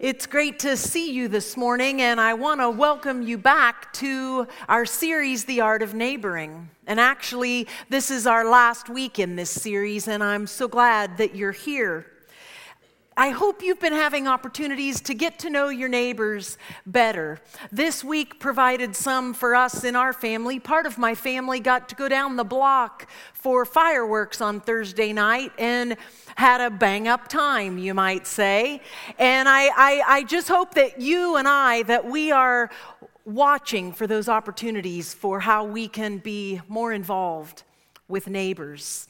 It's great to see you this morning, and I want to welcome you back to our series, The Art of Neighboring. And actually, this is our last week in this series, and I'm so glad that you're here. I hope you've been having opportunities to get to know your neighbors better. This week provided some for us in our family. Part of my family got to go down the block for fireworks on Thursday night and had a bang up time, you might say. And I, I, I just hope that you and I, that we are watching for those opportunities for how we can be more involved with neighbors.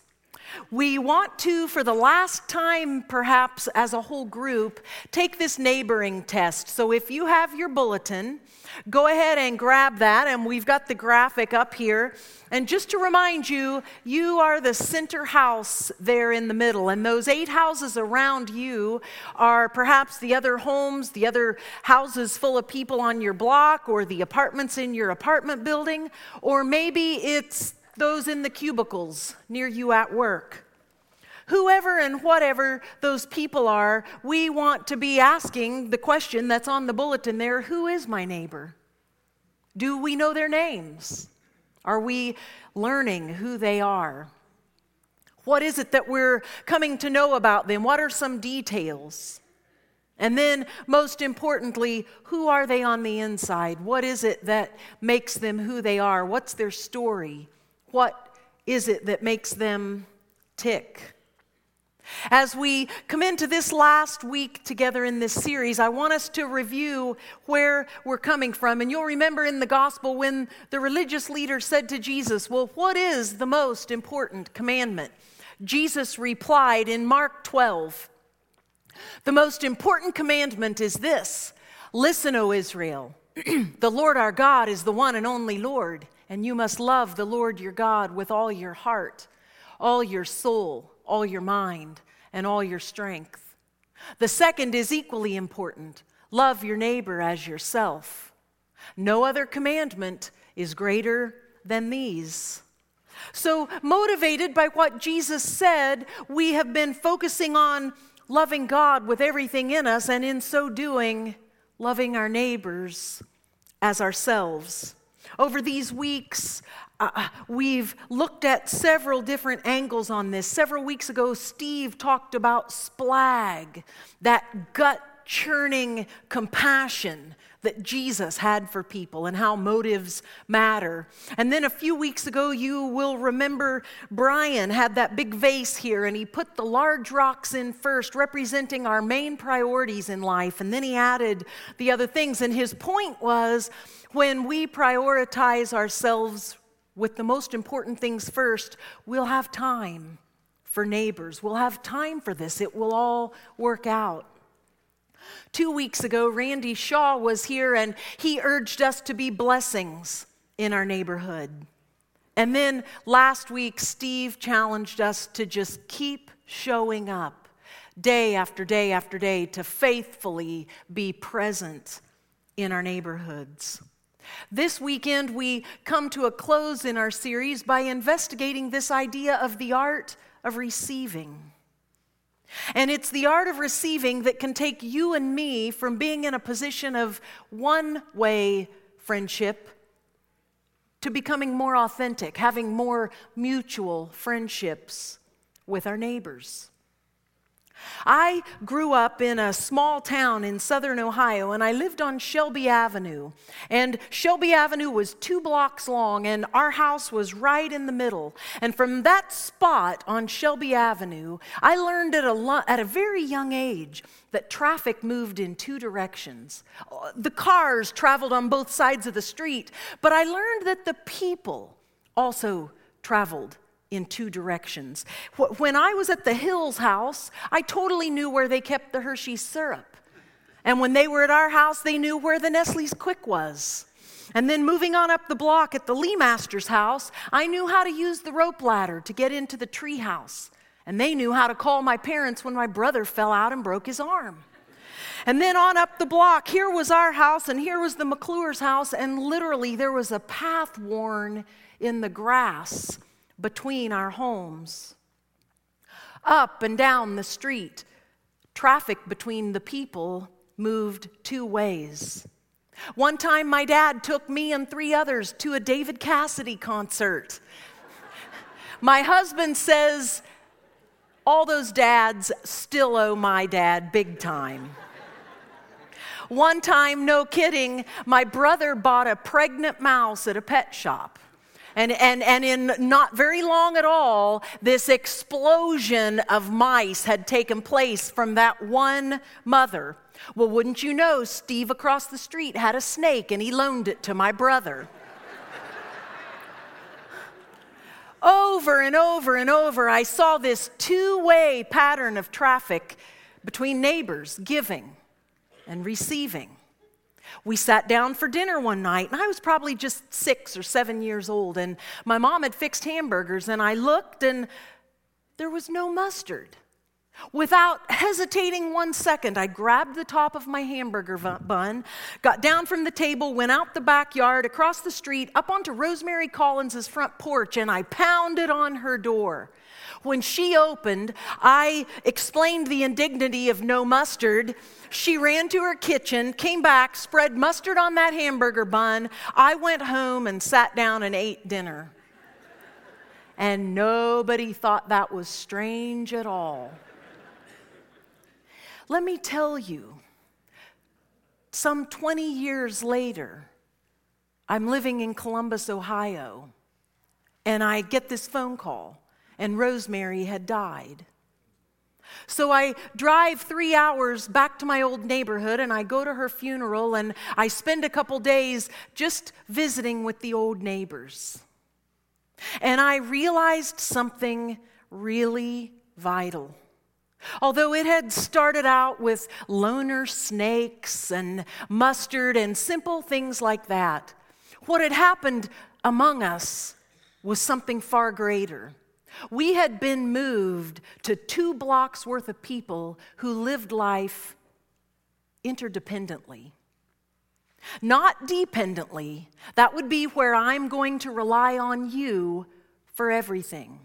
We want to, for the last time perhaps as a whole group, take this neighboring test. So if you have your bulletin, go ahead and grab that, and we've got the graphic up here. And just to remind you, you are the center house there in the middle, and those eight houses around you are perhaps the other homes, the other houses full of people on your block, or the apartments in your apartment building, or maybe it's those in the cubicles near you at work. Whoever and whatever those people are, we want to be asking the question that's on the bulletin there who is my neighbor? Do we know their names? Are we learning who they are? What is it that we're coming to know about them? What are some details? And then, most importantly, who are they on the inside? What is it that makes them who they are? What's their story? What is it that makes them tick? As we come into this last week together in this series, I want us to review where we're coming from. And you'll remember in the gospel when the religious leader said to Jesus, Well, what is the most important commandment? Jesus replied in Mark 12, The most important commandment is this Listen, O Israel, the Lord our God is the one and only Lord and you must love the Lord your God with all your heart, all your soul, all your mind, and all your strength. The second is equally important love your neighbor as yourself. No other commandment is greater than these. So, motivated by what Jesus said, we have been focusing on loving God with everything in us, and in so doing, loving our neighbors as ourselves. Over these weeks, uh, uh, we've looked at several different angles on this. Several weeks ago, Steve talked about splag, that gut churning compassion that Jesus had for people and how motives matter. And then a few weeks ago, you will remember Brian had that big vase here and he put the large rocks in first, representing our main priorities in life. And then he added the other things. And his point was when we prioritize ourselves with the most important things first, we'll have time for neighbors. We'll have time for this. It will all work out. Two weeks ago, Randy Shaw was here and he urged us to be blessings in our neighborhood. And then last week, Steve challenged us to just keep showing up day after day after day to faithfully be present in our neighborhoods. This weekend, we come to a close in our series by investigating this idea of the art of receiving. And it's the art of receiving that can take you and me from being in a position of one way friendship to becoming more authentic, having more mutual friendships with our neighbors. I grew up in a small town in southern Ohio and I lived on Shelby Avenue. And Shelby Avenue was two blocks long and our house was right in the middle. And from that spot on Shelby Avenue, I learned at a, at a very young age that traffic moved in two directions. Uh, the cars traveled on both sides of the street, but I learned that the people also traveled in two directions. When I was at the Hills house, I totally knew where they kept the Hershey syrup. And when they were at our house, they knew where the Nestle's Quik was. And then moving on up the block at the Lee Master's house, I knew how to use the rope ladder to get into the tree house. And they knew how to call my parents when my brother fell out and broke his arm. And then on up the block, here was our house, and here was the McClure's house, and literally there was a path worn in the grass between our homes. Up and down the street, traffic between the people moved two ways. One time, my dad took me and three others to a David Cassidy concert. my husband says, All those dads still owe my dad big time. One time, no kidding, my brother bought a pregnant mouse at a pet shop. And, and, and in not very long at all, this explosion of mice had taken place from that one mother. Well, wouldn't you know, Steve across the street had a snake and he loaned it to my brother. over and over and over, I saw this two way pattern of traffic between neighbors giving and receiving. We sat down for dinner one night, and I was probably just six or seven years old, and my mom had fixed hamburgers, and I looked, and there was no mustard. Without hesitating one second, I grabbed the top of my hamburger bun, got down from the table, went out the backyard, across the street, up onto Rosemary Collins's front porch, and I pounded on her door. When she opened, I explained the indignity of no mustard. She ran to her kitchen, came back, spread mustard on that hamburger bun. I went home and sat down and ate dinner. And nobody thought that was strange at all. Let me tell you, some 20 years later, I'm living in Columbus, Ohio, and I get this phone call and Rosemary had died. So I drive three hours back to my old neighborhood and I go to her funeral and I spend a couple days just visiting with the old neighbors. And I realized something really vital. Although it had started out with loaner snakes and mustard and simple things like that, what had happened among us was something far greater. We had been moved to two blocks worth of people who lived life interdependently. Not dependently. That would be where I'm going to rely on you for everything.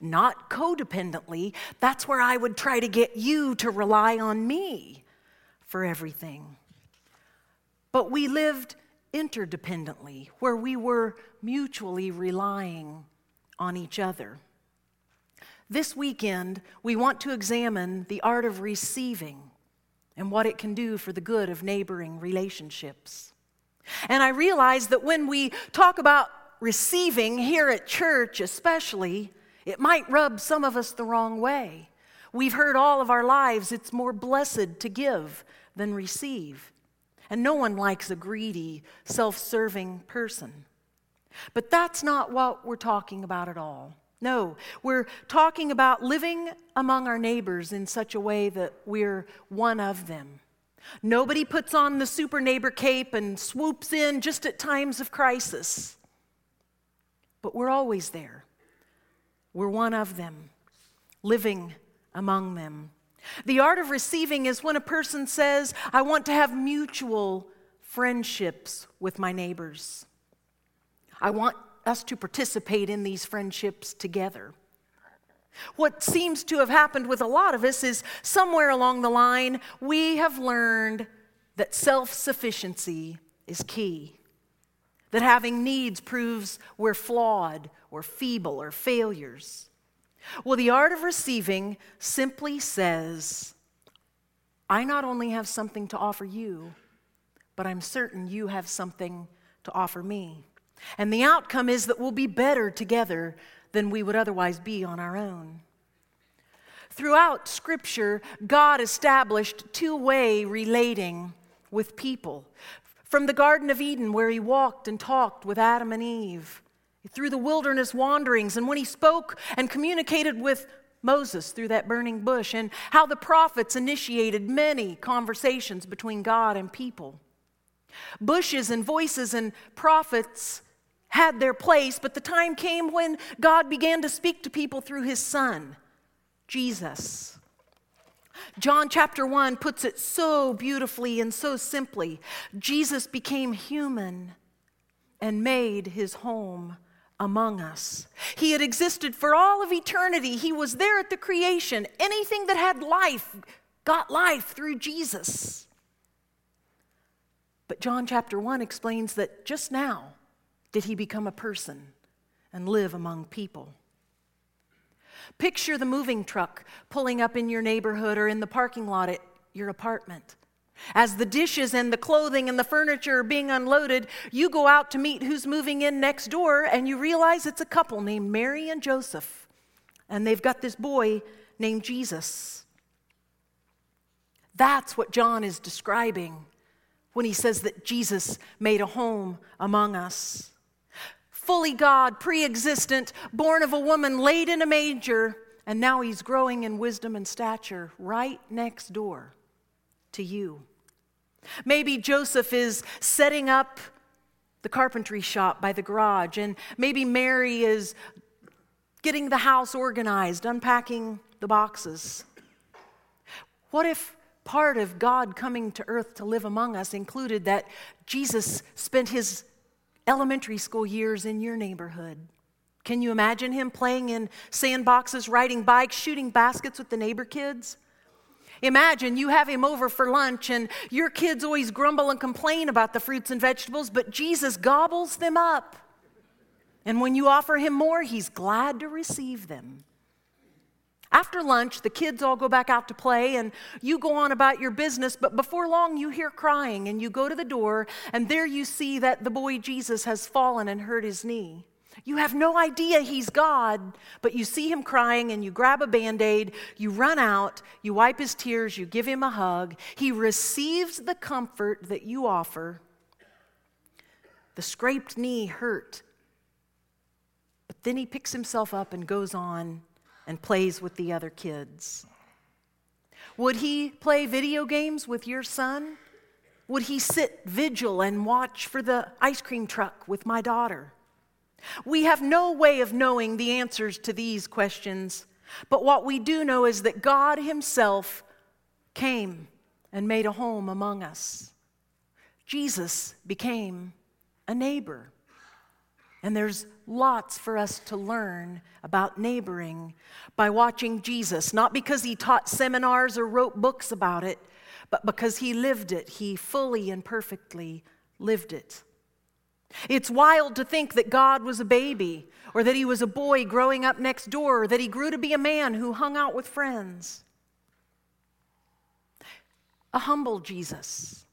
Not codependently. That's where I would try to get you to rely on me for everything. But we lived interdependently, where we were mutually relying on each other. This weekend, we want to examine the art of receiving and what it can do for the good of neighboring relationships. And I realize that when we talk about receiving here at church, especially, it might rub some of us the wrong way. We've heard all of our lives it's more blessed to give than receive. And no one likes a greedy, self serving person. But that's not what we're talking about at all. No, we're talking about living among our neighbors in such a way that we're one of them. Nobody puts on the super neighbor cape and swoops in just at times of crisis. But we're always there. We're one of them, living among them. The art of receiving is when a person says, I want to have mutual friendships with my neighbors. I want us to participate in these friendships together. What seems to have happened with a lot of us is somewhere along the line, we have learned that self sufficiency is key. That having needs proves we're flawed or feeble or failures. Well, the art of receiving simply says, I not only have something to offer you, but I'm certain you have something to offer me. And the outcome is that we'll be better together than we would otherwise be on our own. Throughout Scripture, God established two way relating with people. From the Garden of Eden, where He walked and talked with Adam and Eve, through the wilderness wanderings, and when He spoke and communicated with Moses through that burning bush, and how the prophets initiated many conversations between God and people. Bushes and voices and prophets had their place, but the time came when God began to speak to people through his son, Jesus. John chapter 1 puts it so beautifully and so simply. Jesus became human and made his home among us. He had existed for all of eternity. He was there at the creation. Anything that had life got life through Jesus. But John chapter 1 explains that just now did he become a person and live among people. Picture the moving truck pulling up in your neighborhood or in the parking lot at your apartment. As the dishes and the clothing and the furniture are being unloaded, you go out to meet who's moving in next door, and you realize it's a couple named Mary and Joseph. And they've got this boy named Jesus. That's what John is describing when he says that Jesus made a home among us. Fully God, pre existent, born of a woman, laid in a manger, and now he's growing in wisdom and stature right next door to you. Maybe Joseph is setting up the carpentry shop by the garage, and maybe Mary is getting the house organized, unpacking the boxes. What if part of God coming to earth to live among us included that Jesus spent his elementary school years in your neighborhood? Can you imagine him playing in sandboxes, riding bikes, shooting baskets with the neighbor kids? Imagine you have him over for lunch and your kids always grumble and complain about the fruits and vegetables, but Jesus gobbles them up. And when you offer him more, he's glad to receive them. After lunch, the kids all go back out to play and you go on about your business, but before long you hear crying and you go to the door and there you see that the boy Jesus has fallen and hurt his knee. You have no idea he's God, but you see him crying and you grab a band aid, you run out, you wipe his tears, you give him a hug. He receives the comfort that you offer. The scraped knee hurt, but then he picks himself up and goes on and plays with the other kids. Would he play video games with your son? Would he sit vigil and watch for the ice cream truck with my daughter? We have no way of knowing the answers to these questions, but what we do know is that God Himself came and made a home among us. Jesus became a neighbor. And there's lots for us to learn about neighboring by watching Jesus, not because he taught seminars or wrote books about it, but because he lived it. He fully and perfectly lived it. It's wild to think that God was a baby, or that he was a boy growing up next door, or that he grew to be a man who hung out with friends. A humble Jesus,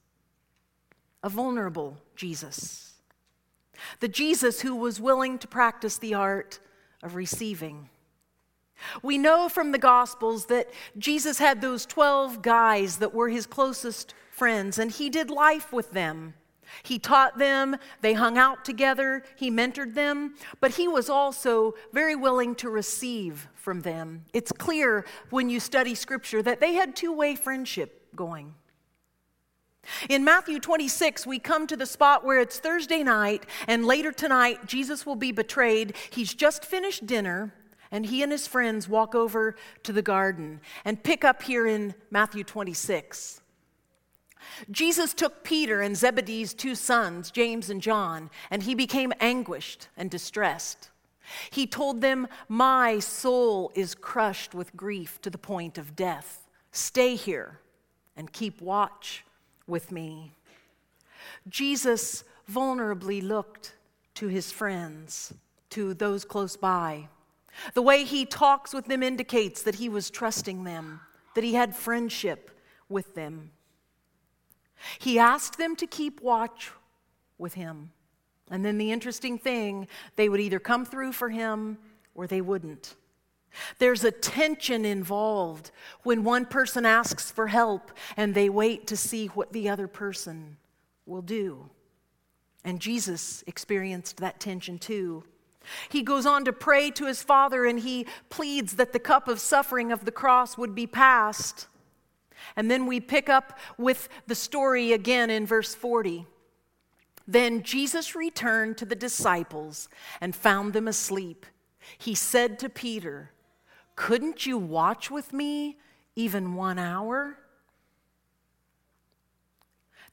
a vulnerable Jesus, the Jesus who was willing to practice the art of receiving. We know from the Gospels that Jesus had those 12 guys that were his closest friends, and he did life with them. He taught them, they hung out together, he mentored them, but he was also very willing to receive from them. It's clear when you study scripture that they had two way friendship going. In Matthew 26, we come to the spot where it's Thursday night, and later tonight, Jesus will be betrayed. He's just finished dinner, and he and his friends walk over to the garden and pick up here in Matthew 26. Jesus took Peter and Zebedee's two sons, James and John, and he became anguished and distressed. He told them, My soul is crushed with grief to the point of death. Stay here and keep watch with me. Jesus vulnerably looked to his friends, to those close by. The way he talks with them indicates that he was trusting them, that he had friendship with them. He asked them to keep watch with him. And then the interesting thing, they would either come through for him or they wouldn't. There's a tension involved when one person asks for help and they wait to see what the other person will do. And Jesus experienced that tension too. He goes on to pray to his Father and he pleads that the cup of suffering of the cross would be passed. And then we pick up with the story again in verse 40. Then Jesus returned to the disciples and found them asleep. He said to Peter, Couldn't you watch with me even one hour?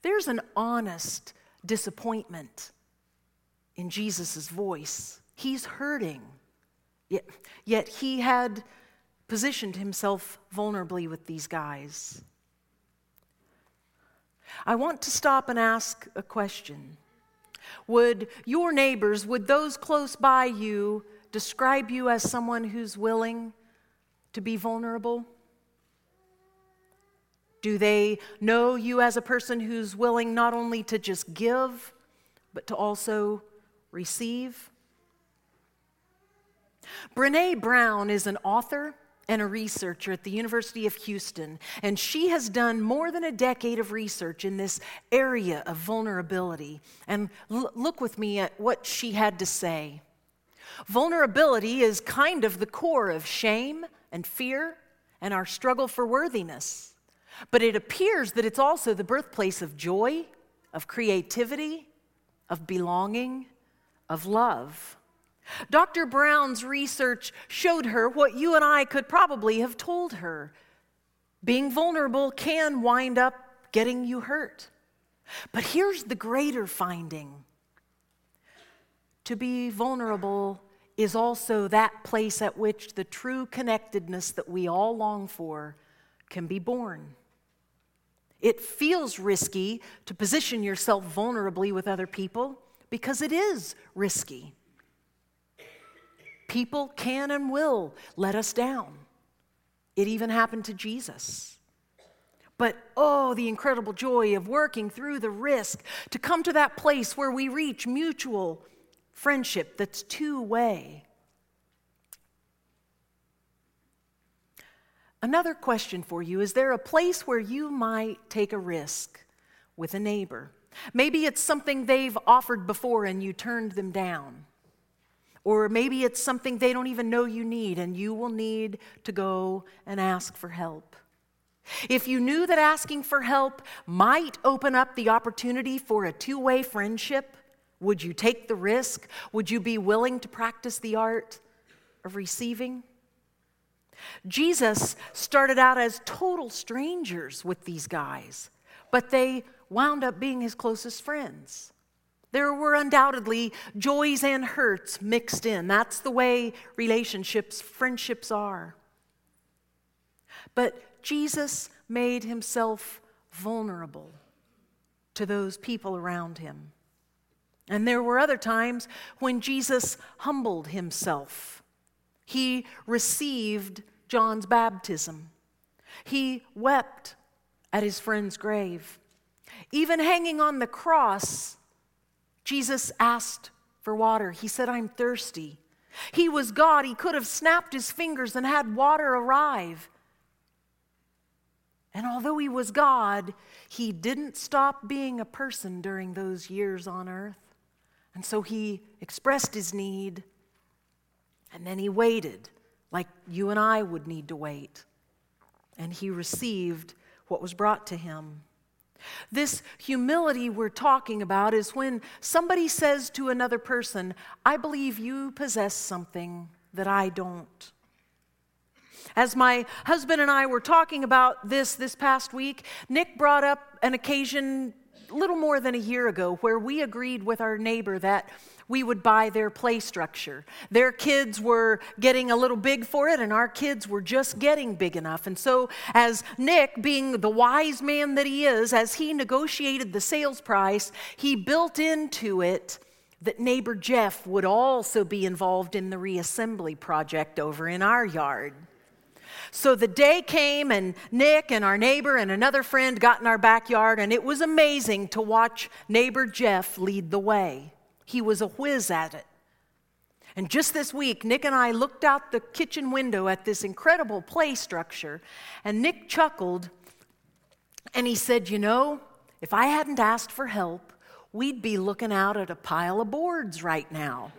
There's an honest disappointment in Jesus' voice. He's hurting, yet, yet he had positioned himself vulnerably with these guys. I want to stop and ask a question. Would your neighbors, would those close by you describe you as someone who's willing to be vulnerable? Do they know you as a person who's willing not only to just give, but to also receive? Brene Brown is an author and a researcher at the University of Houston, and she has done more than a decade of research in this area of vulnerability. And l- look with me at what she had to say. Vulnerability is kind of the core of shame and fear and our struggle for worthiness. But it appears that it's also the birthplace of joy, of creativity, of belonging, of love. Dr. Brown's research showed her what you and I could probably have told her. Being vulnerable can wind up getting you hurt. But here's the greater finding to be vulnerable is also that place at which the true connectedness that we all long for can be born. It feels risky to position yourself vulnerably with other people because it is risky. People can and will let us down. It even happened to Jesus. But oh, the incredible joy of working through the risk to come to that place where we reach mutual friendship that's two way. Another question for you is there a place where you might take a risk with a neighbor? Maybe it's something they've offered before and you turned them down. Or maybe it's something they don't even know you need and you will need to go and ask for help. If you knew that asking for help might open up the opportunity for a two way friendship, would you take the risk? Would you be willing to practice the art of receiving? Jesus started out as total strangers with these guys, but they wound up being his closest friends. There were undoubtedly joys and hurts mixed in. That's the way relationships, friendships are. But Jesus made himself vulnerable to those people around him. And there were other times when Jesus humbled himself. He received John's baptism. He wept at his friend's grave. Even hanging on the cross, Jesus asked for water. He said, I'm thirsty. He was God. He could have snapped his fingers and had water arrive. And although he was God, he didn't stop being a person during those years on earth. And so he expressed his need, and then he waited like you and I would need to wait. And he received what was brought to him. This humility we're talking about is when somebody says to another person, I believe you possess something that I don't. As my husband and I were talking about this this past week, Nick brought up an occasion little more than a year ago where we agreed with our neighbor that we would buy their play structure. Their kids were getting a little big for it, and our kids were just getting big enough. And so, as Nick, being the wise man that he is, as he negotiated the sales price, he built into it that neighbor Jeff would also be involved in the reassembly project over in our yard. So the day came, and Nick and our neighbor and another friend got in our backyard, and it was amazing to watch neighbor Jeff lead the way. He was a whiz at it. And just this week, Nick and I looked out the kitchen window at this incredible play structure, and Nick chuckled and he said, You know, if I hadn't asked for help, we'd be looking out at a pile of boards right now.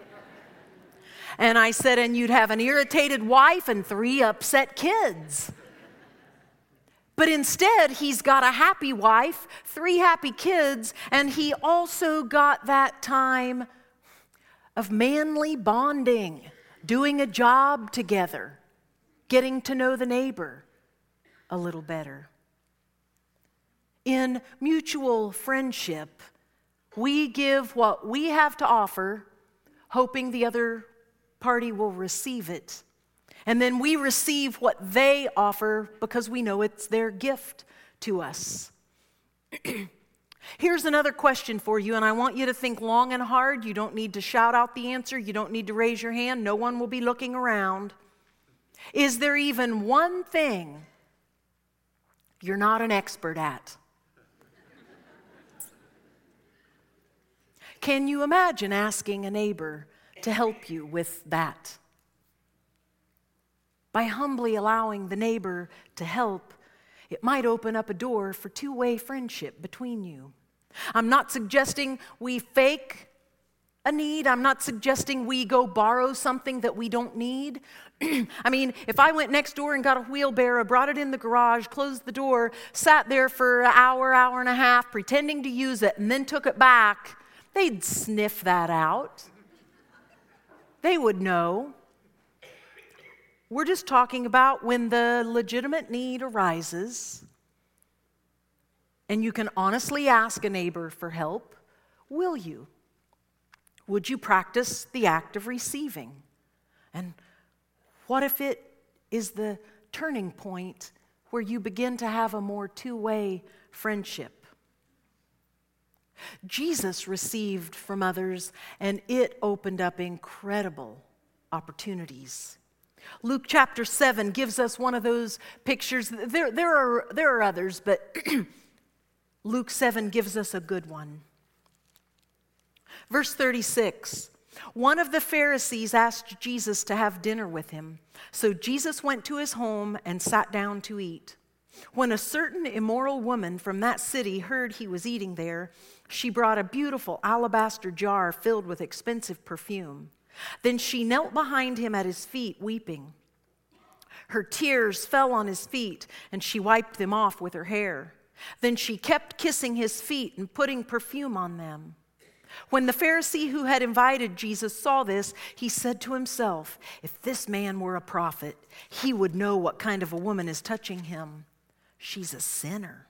And I said, And you'd have an irritated wife and three upset kids. But instead, he's got a happy wife, three happy kids, and he also got that time of manly bonding, doing a job together, getting to know the neighbor a little better. In mutual friendship, we give what we have to offer, hoping the other party will receive it and then we receive what they offer because we know it's their gift to us. Here's another question for you, and I want you to think long and hard. You don't need to shout out the answer, you don't need to raise your hand, no one will be looking around. Is there even one thing you're not an expert at? Can you imagine asking a neighbor to help you with that? By humbly allowing the neighbor to help, it might open up a door for two way friendship between you. I'm not suggesting we fake a need. I'm not suggesting we go borrow something that we don't need. I mean, if I went next door and got a wheelbarrow, brought it in the garage, closed the door, sat there for an hour, hour and a half, pretending to use it, and then took it back, they'd sniff that out. They would know. We're just talking about when the legitimate need arises and you can honestly ask a neighbor for help, will you? Would you practice the act of receiving? And what if it is the turning point where you begin to have a more two way friendship? Jesus received from others, and it opened up incredible opportunities. Luke chapter 7 gives us one of those pictures. There, there, are, there are others, but Luke 7 gives us a good one. Verse 36 One of the Pharisees asked Jesus to have dinner with him. So Jesus went to his home and sat down to eat. When a certain immoral woman from that city heard he was eating there, she brought a beautiful alabaster jar filled with expensive perfume. Then she knelt behind him at his feet, weeping. Her tears fell on his feet, and she wiped them off with her hair. Then she kept kissing his feet and putting perfume on them. When the Pharisee who had invited Jesus saw this, he said to himself, If this man were a prophet, he would know what kind of a woman is touching him. She's a sinner.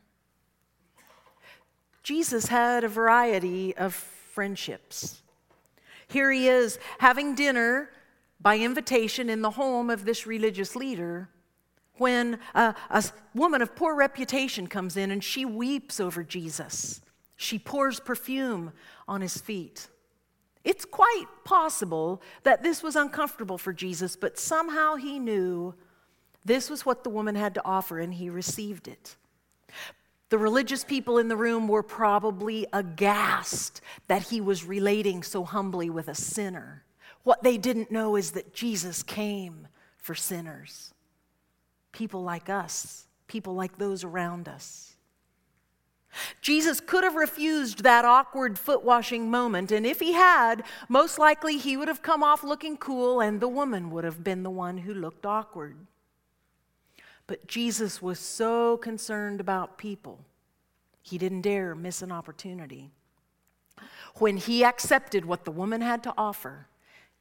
Jesus had a variety of friendships. Here he is having dinner by invitation in the home of this religious leader when a, a, woman of poor reputation comes in and she weeps over Jesus. She pours perfume on his feet. It's quite possible that this was uncomfortable for Jesus, but somehow he knew this was what the woman had to offer and he received it. The religious people in the room were probably aghast that he was relating so humbly with a sinner. What they didn't know is that Jesus came for sinners people like us, people like those around us. Jesus could have refused that awkward foot washing moment, and if he had, most likely he would have come off looking cool, and the woman would have been the one who looked awkward. But Jesus was so concerned about people, he didn't dare miss an opportunity. When he accepted what the woman had to offer,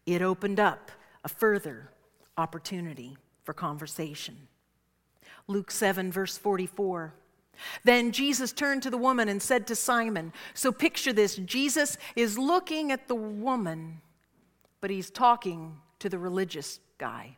it opened up a further opportunity for conversation. Luke 7, verse 44. Then Jesus turned to the woman and said to Simon, So picture this Jesus is looking at the woman, but he's talking to the religious guy.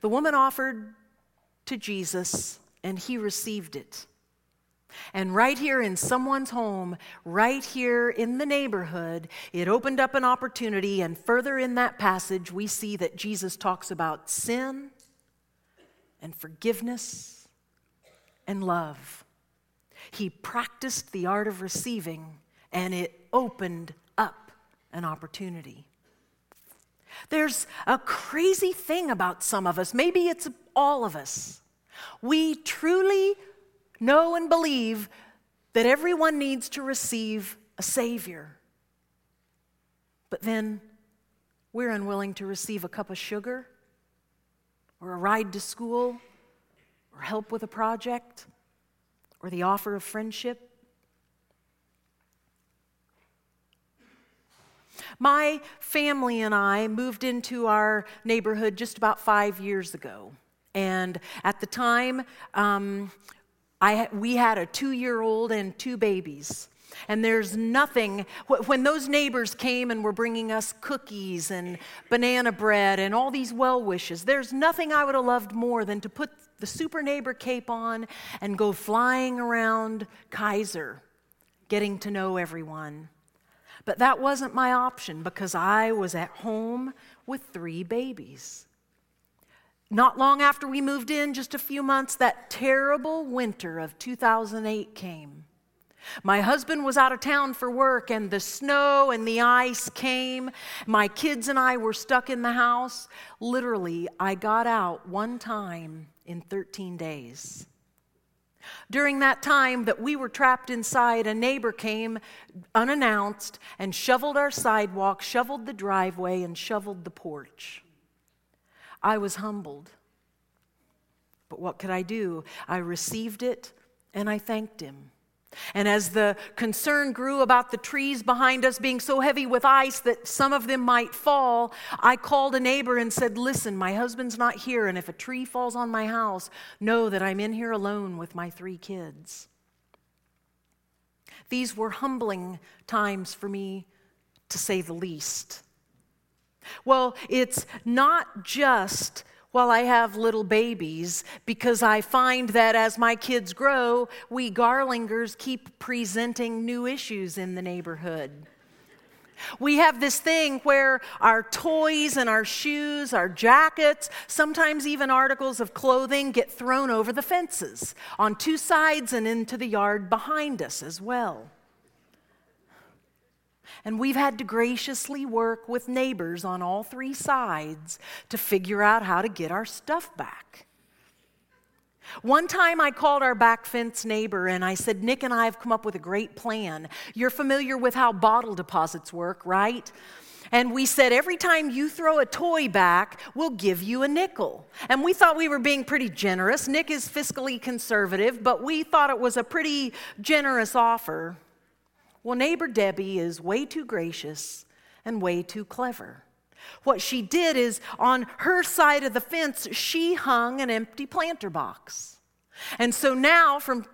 The woman offered to Jesus, and he received it. And right here in someone's home, right here in the neighborhood, it opened up an opportunity. And further in that passage, we see that Jesus talks about sin and forgiveness and love. He practiced the art of receiving, and it opened up an opportunity. There's a crazy thing about some of us, maybe it's all of us. We truly know and believe that everyone needs to receive a Savior. But then we're unwilling to receive a cup of sugar or a ride to school or help with a project or the offer of friendship. My family and I moved into our neighborhood just about five years ago. And at the time, um, I, we had a two year old and two babies. And there's nothing, when those neighbors came and were bringing us cookies and banana bread and all these well wishes, there's nothing I would have loved more than to put the super neighbor cape on and go flying around Kaiser, getting to know everyone. But that wasn't my option because I was at home with three babies. Not long after we moved in, just a few months, that terrible winter of 2008 came. My husband was out of town for work, and the snow and the ice came. My kids and I were stuck in the house. Literally, I got out one time in 13 days. During that time that we were trapped inside, a neighbor came unannounced and shoveled our sidewalk, shoveled the driveway, and shoveled the porch. I was humbled. But what could I do? I received it and I thanked him. And as the concern grew about the trees behind us being so heavy with ice that some of them might fall, I called a neighbor and said, Listen, my husband's not here, and if a tree falls on my house, know that I'm in here alone with my three kids. These were humbling times for me, to say the least. Well, it's not just while I have little babies because I find that as my kids grow, we Garlingers keep presenting new issues in the neighborhood. We have this thing where our toys and our shoes, our jackets, sometimes even articles of clothing get thrown over the fences on two sides and into the yard behind us as well. And we've had to graciously work with neighbors on all three sides to figure out how to get our stuff back. One time I called our back fence neighbor and I said, Nick and I have come up with a great plan. You're familiar with how bottle deposits work, right? And we said, every time you throw a toy back, we'll give you a nickel. And we thought we were being pretty generous. Nick is fiscally conservative, but we thought it was a pretty generous offer. Well, neighbor Debbie is way too gracious and way too clever. What she did is on her side of the fence, she hung an empty planter box. And so now, from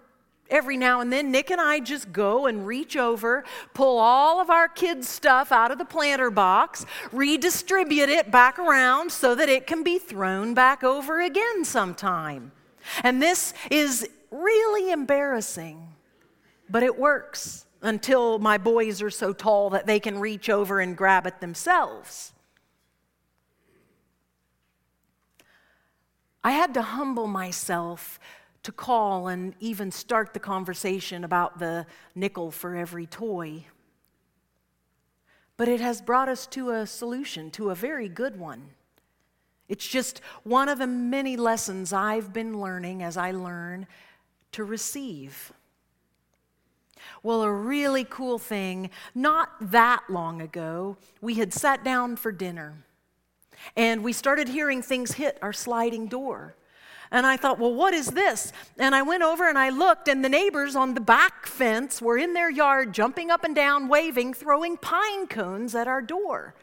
every now and then, Nick and I just go and reach over, pull all of our kids' stuff out of the planter box, redistribute it back around so that it can be thrown back over again sometime. And this is really embarrassing, but it works until my boys are so tall that they can reach over and grab it themselves. I had to humble myself to call and even start the conversation about the nickel for every toy. But it has brought us to a solution, to a very good one. It's just one of the many lessons I've been learning as I learn to receive. Well, a really cool thing, not that long ago, we had sat down for dinner and we started hearing things hit our sliding door. And I thought, well, what is this? And I went over and I looked, and the neighbors on the back fence were in their yard, jumping up and down, waving, throwing pine cones at our door.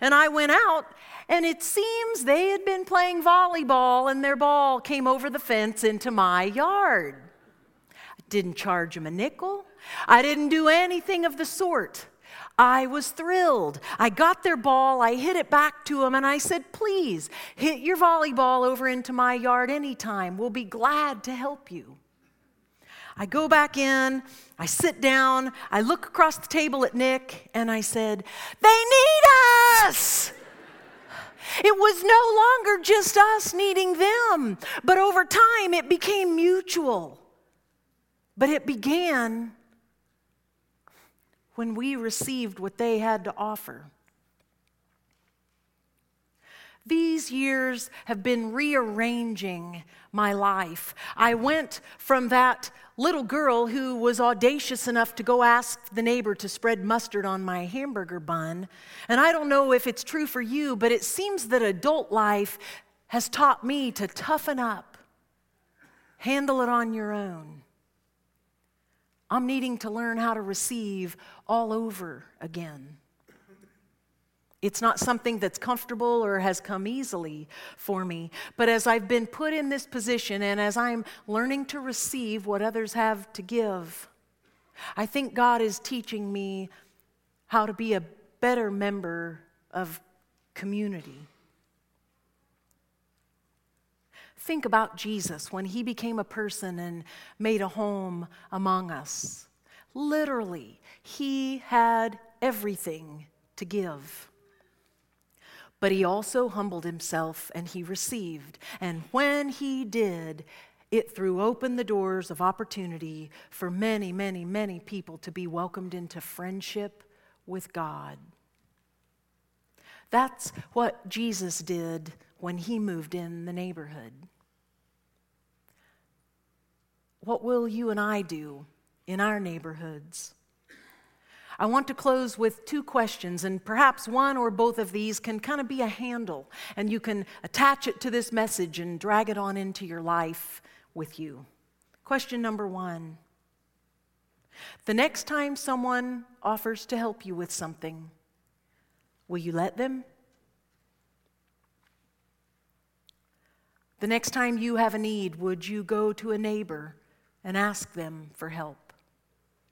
And I went out, and it seems they had been playing volleyball, and their ball came over the fence into my yard. I didn't charge them a nickel. I didn't do anything of the sort. I was thrilled. I got their ball, I hit it back to them, and I said, Please hit your volleyball over into my yard anytime. We'll be glad to help you. I go back in, I sit down, I look across the table at Nick, and I said, They need us! It was no longer just us needing them, but over time it became mutual. But it began when we received what they had to offer. These years have been rearranging my life. I went from that little girl who was audacious enough to go ask the neighbor to spread mustard on my hamburger bun. And I don't know if it's true for you, but it seems that adult life has taught me to toughen up, handle it on your own. I'm needing to learn how to receive all over again. It's not something that's comfortable or has come easily for me. But as I've been put in this position and as I'm learning to receive what others have to give, I think God is teaching me how to be a better member of community. Think about Jesus when he became a person and made a home among us. Literally, he had everything to give. But he also humbled himself and he received. And when he did, it threw open the doors of opportunity for many, many, many people to be welcomed into friendship with God. That's what Jesus did when he moved in the neighborhood. What will you and I do in our neighborhoods? I want to close with two questions, and perhaps one or both of these can kind of be a handle, and you can attach it to this message and drag it on into your life with you. Question number one The next time someone offers to help you with something, will you let them? The next time you have a need, would you go to a neighbor and ask them for help?